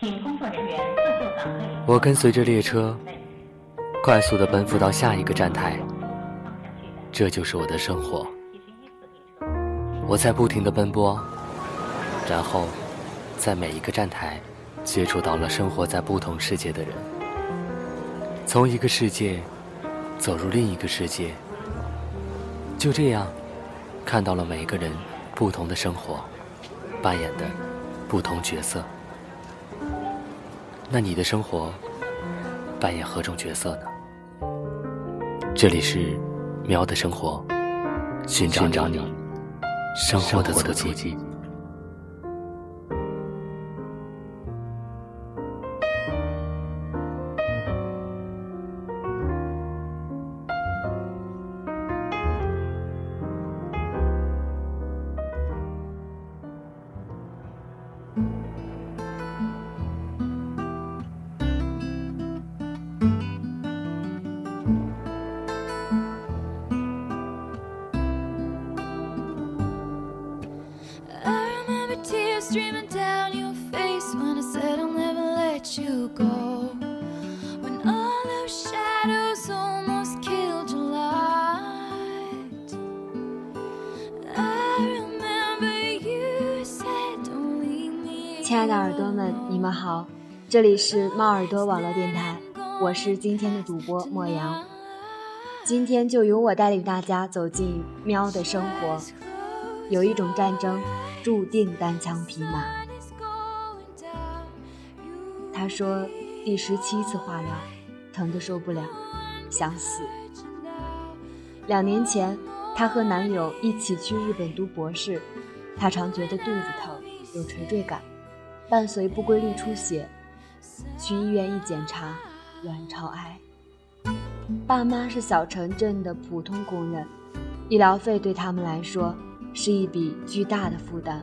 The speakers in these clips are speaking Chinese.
请工作人员自就岗位。我跟随着列车，快速的奔赴到下一个站台。这就是我的生活。我在不停的奔波，然后在每一个站台接触到了生活在不同世界的人，从一个世界走入另一个世界，就这样看到了每个人不同的生活，扮演的不同角色。那你的生活扮演何种角色呢？这里是喵的生活，寻找你。生活的足迹。亲爱的耳朵们，你们好，这里是猫耳朵网络电台，我是今天的主播莫阳。今天就由我带领大家走进喵的生活。有一种战争，注定单枪匹马。他说第十七次化疗，疼得受不了，想死。两年前，她和男友一起去日本读博士，她常觉得肚子疼，有垂坠感。伴随不规律出血，去医院一检查，卵巢癌。爸妈是小城镇的普通工人，医疗费对他们来说是一笔巨大的负担，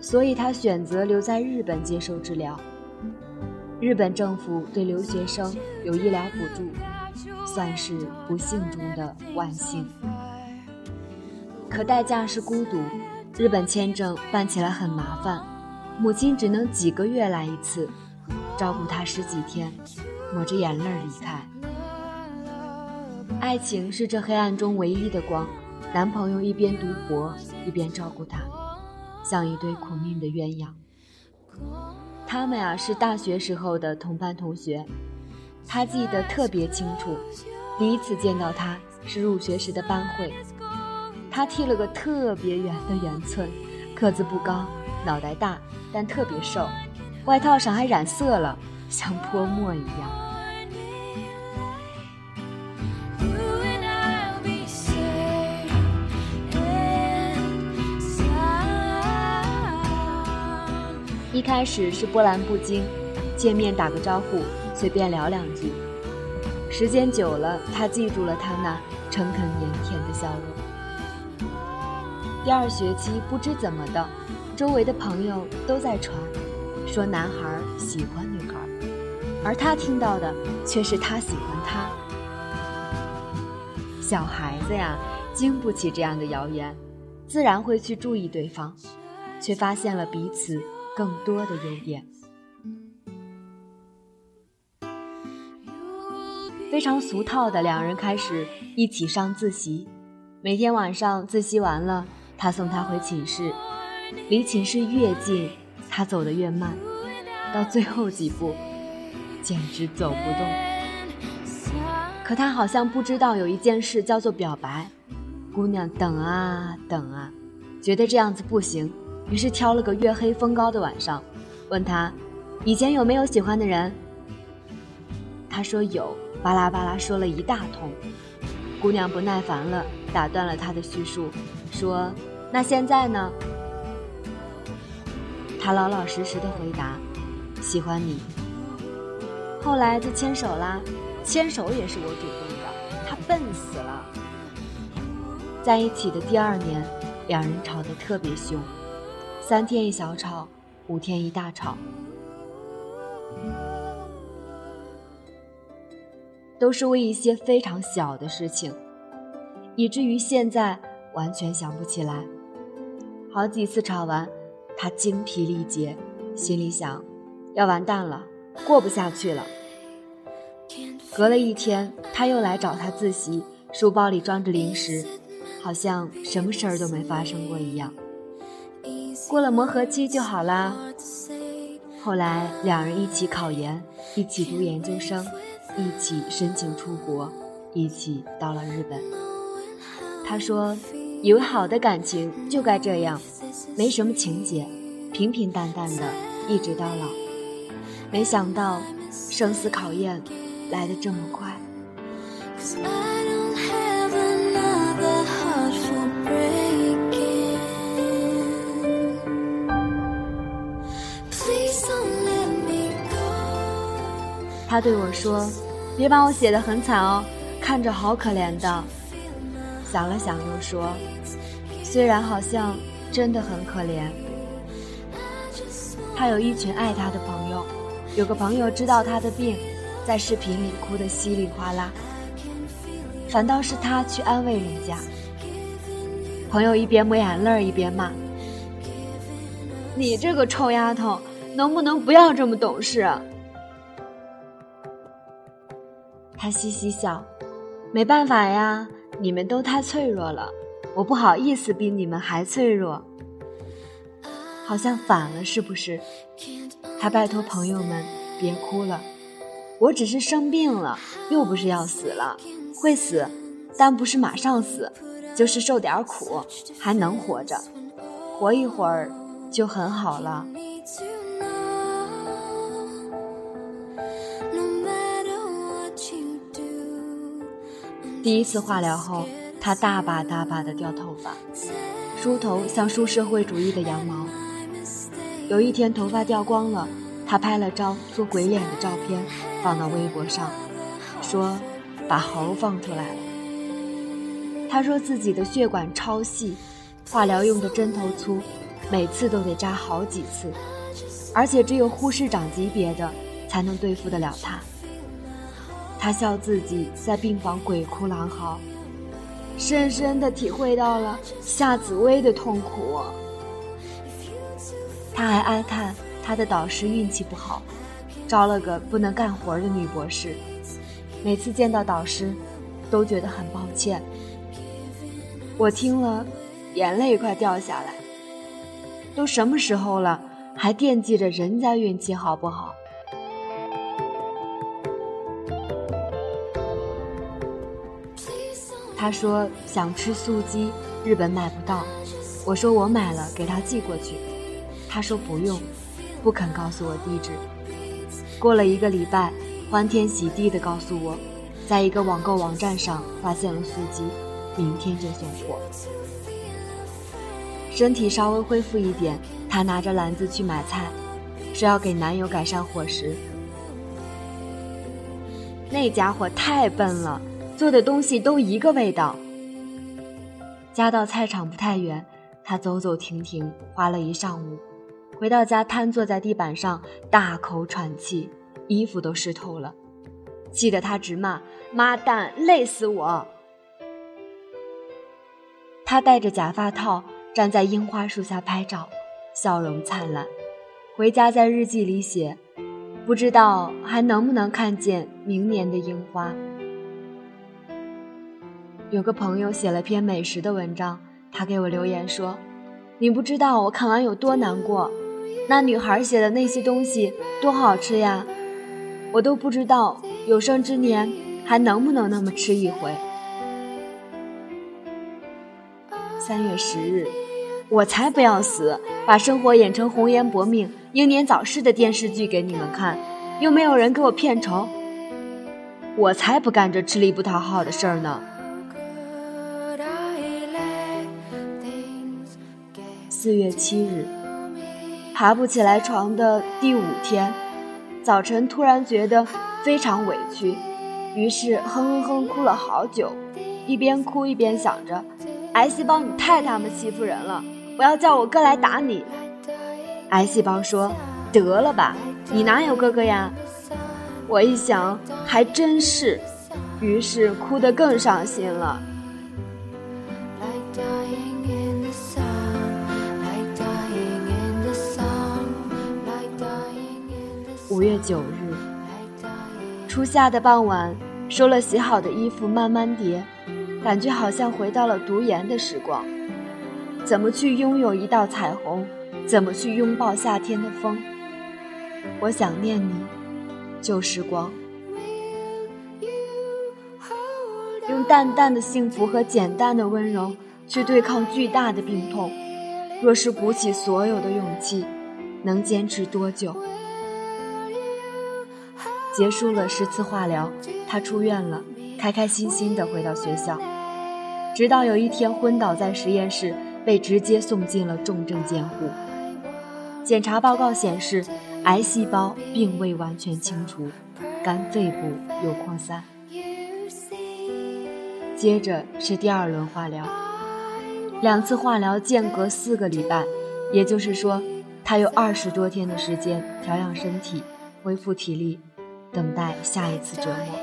所以他选择留在日本接受治疗。日本政府对留学生有医疗补助，算是不幸中的万幸。可代价是孤独，日本签证办起来很麻烦。母亲只能几个月来一次，照顾他十几天，抹着眼泪离开。爱情是这黑暗中唯一的光。男朋友一边读博一边照顾她，像一对苦命的鸳鸯。他们呀是大学时候的同班同学，他记得特别清楚。第一次见到他是入学时的班会，他剃了个特别圆的圆寸，个子不高。脑袋大，但特别瘦，外套上还染色了，像泼墨一样。一开始是波澜不惊，见面打个招呼，随便聊两句。时间久了，他记住了他那诚恳腼腆的笑容。第二学期不知怎么的。周围的朋友都在传，说男孩喜欢女孩，而他听到的却是他喜欢他。小孩子呀，经不起这样的谣言，自然会去注意对方，却发现了彼此更多的优点。非常俗套的两人开始一起上自习，每天晚上自习完了，他送她回寝室。离寝室越近，他走得越慢，到最后几步，简直走不动。可他好像不知道有一件事叫做表白。姑娘等啊等啊，觉得这样子不行，于是挑了个月黑风高的晚上，问他以前有没有喜欢的人。他说有，巴拉巴拉说了一大通。姑娘不耐烦了，打断了他的叙述，说：“那现在呢？”他老老实实的回答：“喜欢你。”后来就牵手啦，牵手也是我主动的，他笨死了。在一起的第二年，两人吵得特别凶，三天一小吵，五天一大吵，都是为一些非常小的事情，以至于现在完全想不起来。好几次吵完。他精疲力竭，心里想：要完蛋了，过不下去了。隔了一天，他又来找他自习，书包里装着零食，好像什么事儿都没发生过一样。过了磨合期就好啦。后来两人一起考研，一起读研究生，一起申请出国，一起到了日本。他说：“以为好的感情就该这样，没什么情节，平平淡淡的，一直到老。没想到生死考验。”来的这么快。他对我说：“别把我写的很惨哦，看着好可怜的。”想了想又说：“虽然好像真的很可怜。”他有一群爱他的朋友，有个朋友知道他的病。在视频里哭得稀里哗啦，反倒是他去安慰人家。朋友一边抹眼泪一边骂：“你这个臭丫头，能不能不要这么懂事？”他嘻嘻笑：“没办法呀，你们都太脆弱了，我不好意思比你们还脆弱。好像反了是不是？”他拜托朋友们别哭了。我只是生病了，又不是要死了，会死，但不是马上死，就是受点苦，还能活着，活一会儿就很好了。第一次化疗后，他大把大把的掉头发，梳头像梳社会主义的羊毛。有一天头发掉光了。他拍了张做鬼脸的照片，放到微博上，说把猴放出来了。他说自己的血管超细，化疗用的针头粗，每次都得扎好几次，而且只有护士长级别的才能对付得了他。他笑自己在病房鬼哭狼嚎，深深的体会到了夏紫薇的痛苦。他还哀叹。他的导师运气不好，招了个不能干活的女博士。每次见到导师，都觉得很抱歉。我听了，眼泪快掉下来。都什么时候了，还惦记着人家运气好不好？他说想吃素鸡，日本买不到。我说我买了，给他寄过去。他说不用。不肯告诉我地址。过了一个礼拜，欢天喜地地告诉我，在一个网购网站上发现了素鸡，明天就送货。身体稍微恢复一点，她拿着篮子去买菜，说要给男友改善伙食。那家伙太笨了，做的东西都一个味道。家到菜场不太远，他走走停停，花了一上午。回到家，瘫坐在地板上，大口喘气，衣服都湿透了，气得他直骂：“妈蛋，累死我！”他戴着假发套，站在樱花树下拍照，笑容灿烂。回家在日记里写：“不知道还能不能看见明年的樱花。”有个朋友写了篇美食的文章，他给我留言说：“你不知道我看完有多难过。”那女孩写的那些东西多好吃呀，我都不知道有生之年还能不能那么吃一回。三月十日，我才不要死，把生活演成红颜薄命、英年早逝的电视剧给你们看，又没有人给我片酬，我才不干这吃力不讨好的事儿呢。四月七日。爬不起来床的第五天，早晨突然觉得非常委屈，于是哼哼哼哭了好久，一边哭一边想着：癌细胞你太他妈欺负人了，我要叫我哥来打你。癌细胞说：得了吧，你哪有哥哥呀？我一想还真是，于是哭得更伤心了。五月九日，初夏的傍晚，收了洗好的衣服，慢慢叠，感觉好像回到了读研的时光。怎么去拥有一道彩虹？怎么去拥抱夏天的风？我想念你，旧时光。用淡淡的幸福和简单的温柔去对抗巨大的病痛。若是鼓起所有的勇气，能坚持多久？结束了十次化疗，他出院了，开开心心地回到学校。直到有一天昏倒在实验室，被直接送进了重症监护。检查报告显示，癌细胞并未完全清除，肝肺部有扩散。接着是第二轮化疗，两次化疗间隔四个礼拜，也就是说，他有二十多天的时间调养身体、恢复体力，等待下一次折磨。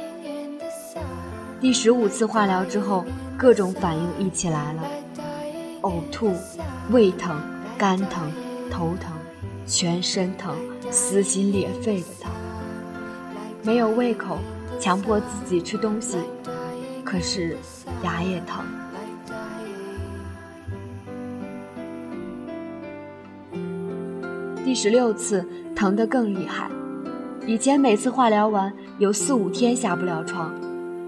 第十五次化疗之后，各种反应一起来了：呕吐、胃疼、肝疼、头疼、全身疼、撕心裂肺的疼，没有胃口，强迫自己吃东西。可是牙也疼。第十六次疼得更厉害，以前每次化疗完有四五天下不了床，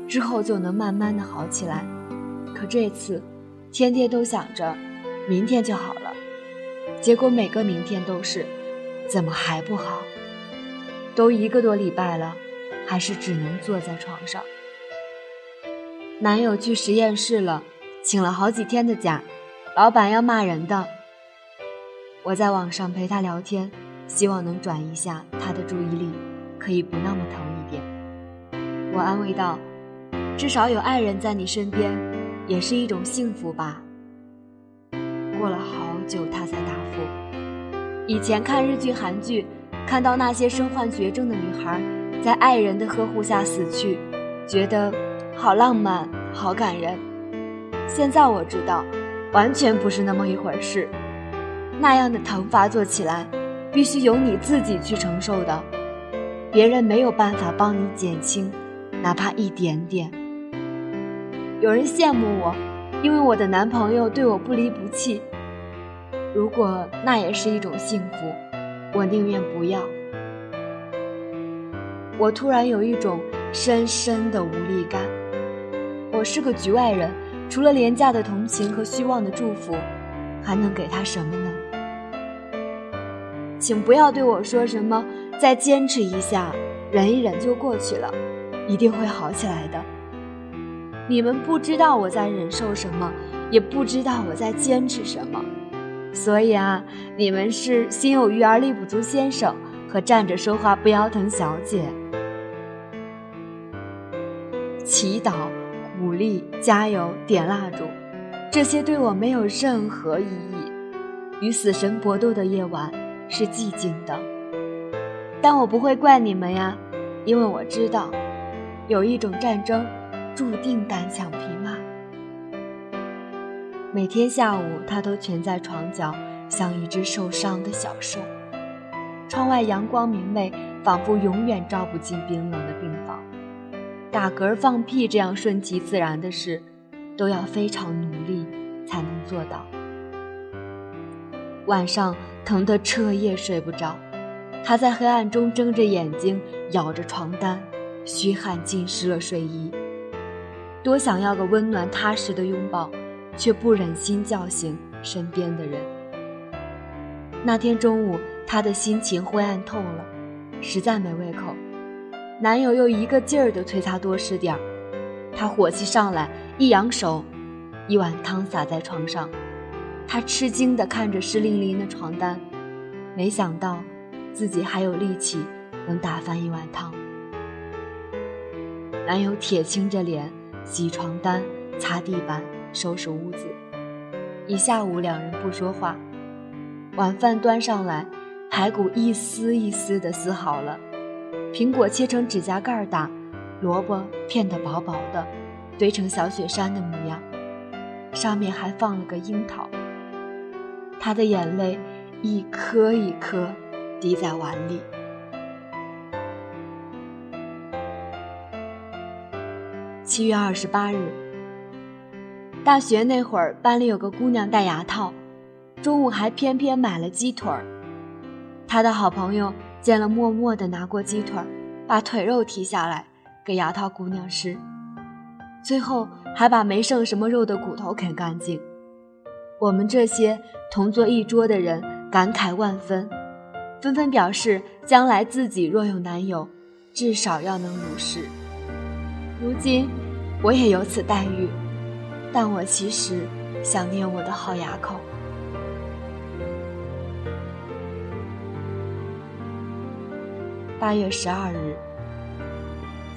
之后就能慢慢的好起来。可这次，天天都想着明天就好了，结果每个明天都是，怎么还不好？都一个多礼拜了，还是只能坐在床上。男友去实验室了，请了好几天的假，老板要骂人的。我在网上陪他聊天，希望能转移下他的注意力，可以不那么疼一点。我安慰道：“至少有爱人在你身边，也是一种幸福吧。”过了好久，他才答复：“以前看日剧、韩剧，看到那些身患绝症的女孩在爱人的呵护下死去，觉得……”好浪漫，好感人。现在我知道，完全不是那么一回事。那样的疼发作起来，必须由你自己去承受的，别人没有办法帮你减轻，哪怕一点点。有人羡慕我，因为我的男朋友对我不离不弃。如果那也是一种幸福，我宁愿不要。我突然有一种深深的无力感。我是个局外人，除了廉价的同情和虚妄的祝福，还能给他什么呢？请不要对我说什么“再坚持一下，忍一忍就过去了，一定会好起来的”。你们不知道我在忍受什么，也不知道我在坚持什么，所以啊，你们是心有余而力不足先生和站着说话不腰疼小姐。祈祷。鼓励、加油、点蜡烛，这些对我没有任何意义。与死神搏斗的夜晚是寂静的，但我不会怪你们呀，因为我知道，有一种战争注定单枪匹马。每天下午，他都蜷在床角，像一只受伤的小兽。窗外阳光明媚，仿佛永远照不进冰冷的病房。打嗝、放屁这样顺其自然的事，都要非常努力才能做到。晚上疼得彻夜睡不着，他在黑暗中睁着眼睛，咬着床单，虚汗浸湿了睡衣。多想要个温暖踏实的拥抱，却不忍心叫醒身边的人。那天中午，他的心情灰暗透了，实在没胃口。男友又一个劲儿地催她多吃点儿，她火气上来，一扬手，一碗汤洒在床上。她吃惊地看着湿淋淋的床单，没想到自己还有力气能打翻一碗汤。男友铁青着脸洗床单、擦地板、收拾屋子，一下午两人不说话。晚饭端上来，排骨一丝一丝地撕好了。苹果切成指甲盖大，萝卜片得薄薄的，堆成小雪山的模样，上面还放了个樱桃。他的眼泪一颗一颗滴在碗里。七月二十八日大学那会儿班里有个姑娘戴牙套中午还偏偏买了鸡腿儿。她的好朋友见了默默的拿过鸡腿儿把腿肉剔下来给牙套姑娘吃。最后还把没剩什么肉的骨头啃干净。我们这些同坐一桌的人感慨万分纷纷表示将来自己若有男友，至少要能如是。如今我也有此待遇，但我其实想念我的好牙口。八月十二日，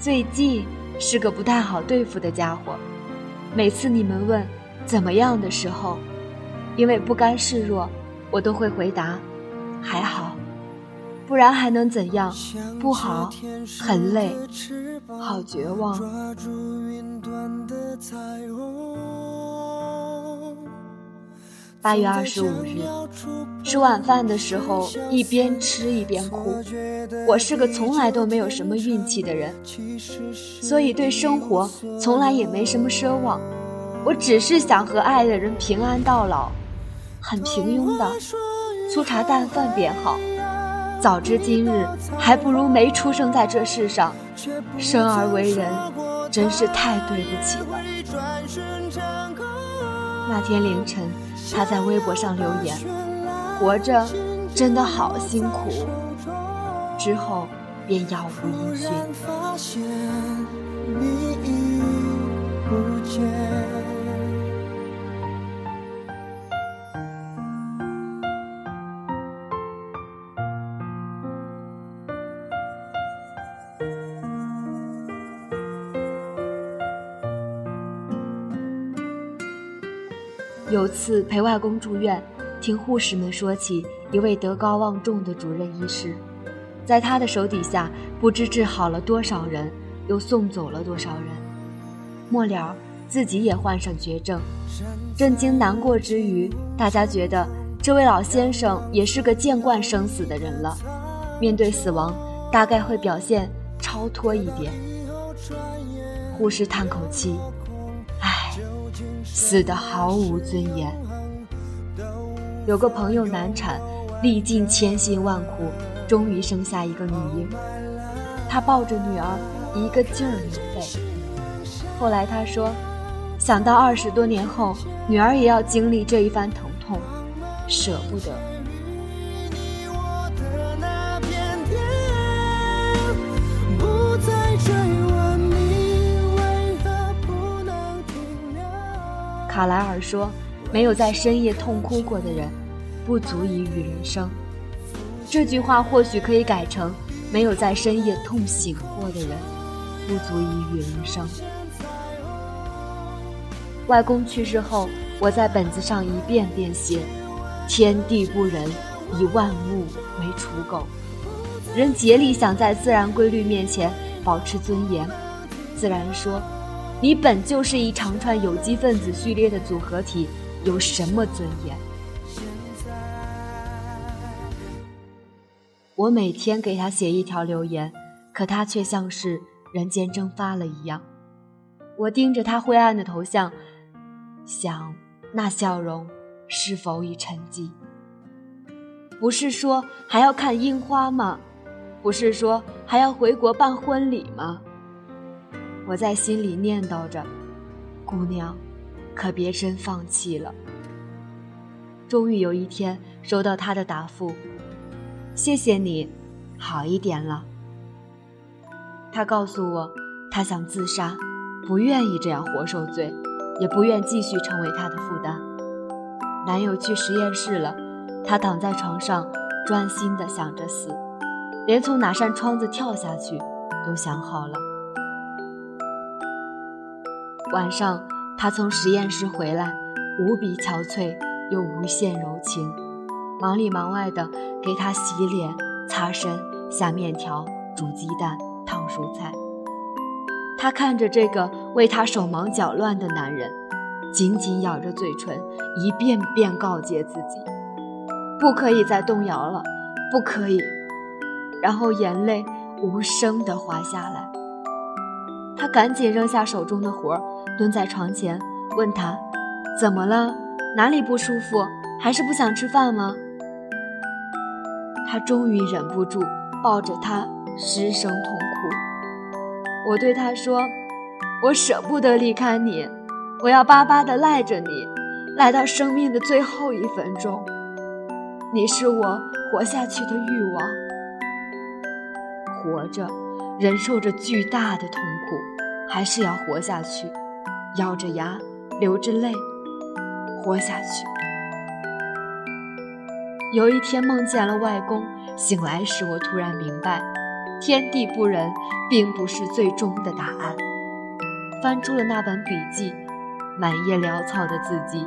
最近是个不太好对付的家伙，每次你们问怎么样的时候。因为不甘示弱，我都会回答，还好，不然还能怎样？不好，很累，好绝望。八月二十五日，吃晚饭的时候一边吃一边哭。我是个从来都没有什么运气的人，所以对生活从来也没什么奢望。我只是想和爱的人平安到老。很平庸的，粗茶淡饭便好。早知今日，还不如没出生在这世上。生而为人，真是太对不起了。那天凌晨，他在微博上留言：“活着真的好辛苦。”之后便杳无音讯。有次陪外公住院，听护士们说起一位德高望重的主任医师，在他的手底下，不知治好了多少人，又送走了多少人。末了，自己也患上绝症，震惊难过之余，大家觉得这位老先生也是个见惯生死的人了，面对死亡，大概会表现超脱一点。护士叹口气。死得毫无尊严。有个朋友难产，历尽千辛万苦，终于生下一个女婴。他抱着女儿，一个劲儿流泪。后来他说，想到二十多年后，女儿也要经历这一番疼痛，舍不得。卡莱尔说：“没有在深夜痛哭过的人，不足以与人生。”这句话或许可以改成：“没有在深夜痛醒过的人，不足以与人生。”外公去世后，我在本子上一遍遍写：“天地不仁，以万物为刍狗。”人竭力想在自然规律面前保持尊严，自然说。你本就是一长串有机分子序列的组合体，有什么尊严？我每天给他写一条留言，可他却像是人间蒸发了一样。我盯着他灰暗的头像，想那笑容是否已沉寂？不是说还要看樱花吗？不是说还要回国办婚礼吗？我在心里念叨着：“姑娘，可别真放弃了。”终于有一天收到他的答复：“谢谢你，好一点了。”他告诉我，他想自杀，不愿意这样活受罪，也不愿继续成为他的负担。男友去实验室了，他躺在床上，专心地想着死，连从哪扇窗子跳下去都想好了。晚上，他从实验室回来，无比憔悴又无限柔情，忙里忙外的给他洗脸、擦身、下面条、煮鸡蛋、烫蔬菜。他看着这个为他手忙脚乱的男人，紧紧咬着嘴唇，一遍遍告诫自己：不可以再动摇了，不可以。然后眼泪无声地滑下来。他赶紧扔下手中的活儿，蹲在床前，问他：“怎么了？哪里不舒服？还是不想吃饭吗？”他终于忍不住抱着他失声痛哭。我对他说：“我舍不得离开你，我要巴巴的赖着你，赖到生命的最后一分钟。你是我活下去的欲望。活着，忍受着巨大的痛苦，还是要活下去，咬着牙，流着泪，活下去。”有一天梦见了外公，醒来时我突然明白，天地不仁并不是最终的答案。翻出了那本笔记，满页潦草的字迹，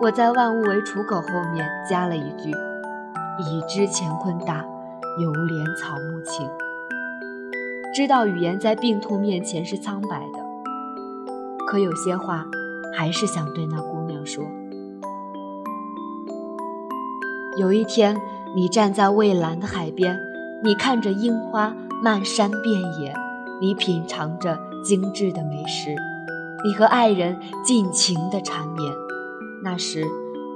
我在“万物为刍狗”后面加了一句：“已知乾坤大，犹怜草木青。”知道语言在病痛面前是苍白的，可有些话还是想对那姑娘说。有一天，你站在蔚蓝的海边，你看着樱花漫山遍野，你品尝着精致的美食，你和爱人尽情的缠绵。那时，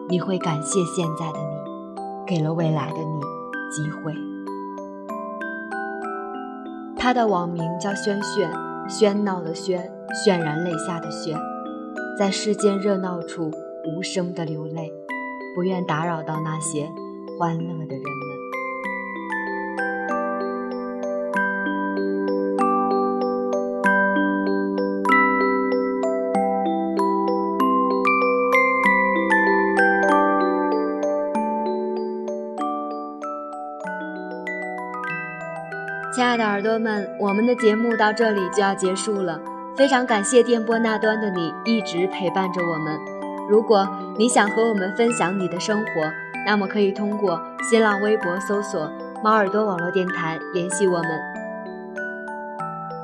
你会感谢现在的你，给了未来的你机会。他的网名叫轩轩，喧闹的喧，渲然泪下的轩，在世间热闹处无声的流泪。不愿打扰到那些欢乐的人朵们，我们的节目到这里就要结束了。非常感谢电波那端的你一直陪伴着我们。如果你想和我们分享你的生活，那么可以通过新浪微博搜索“猫耳朵网络电台”联系我们，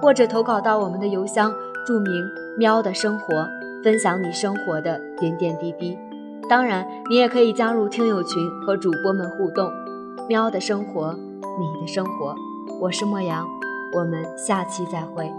或者投稿到我们的邮箱，注明“喵的生活”，分享你生活的点点滴滴。当然，你也可以加入听友群和主播们互动。喵的生活，你的生活，我是莫阳，我们下期再会。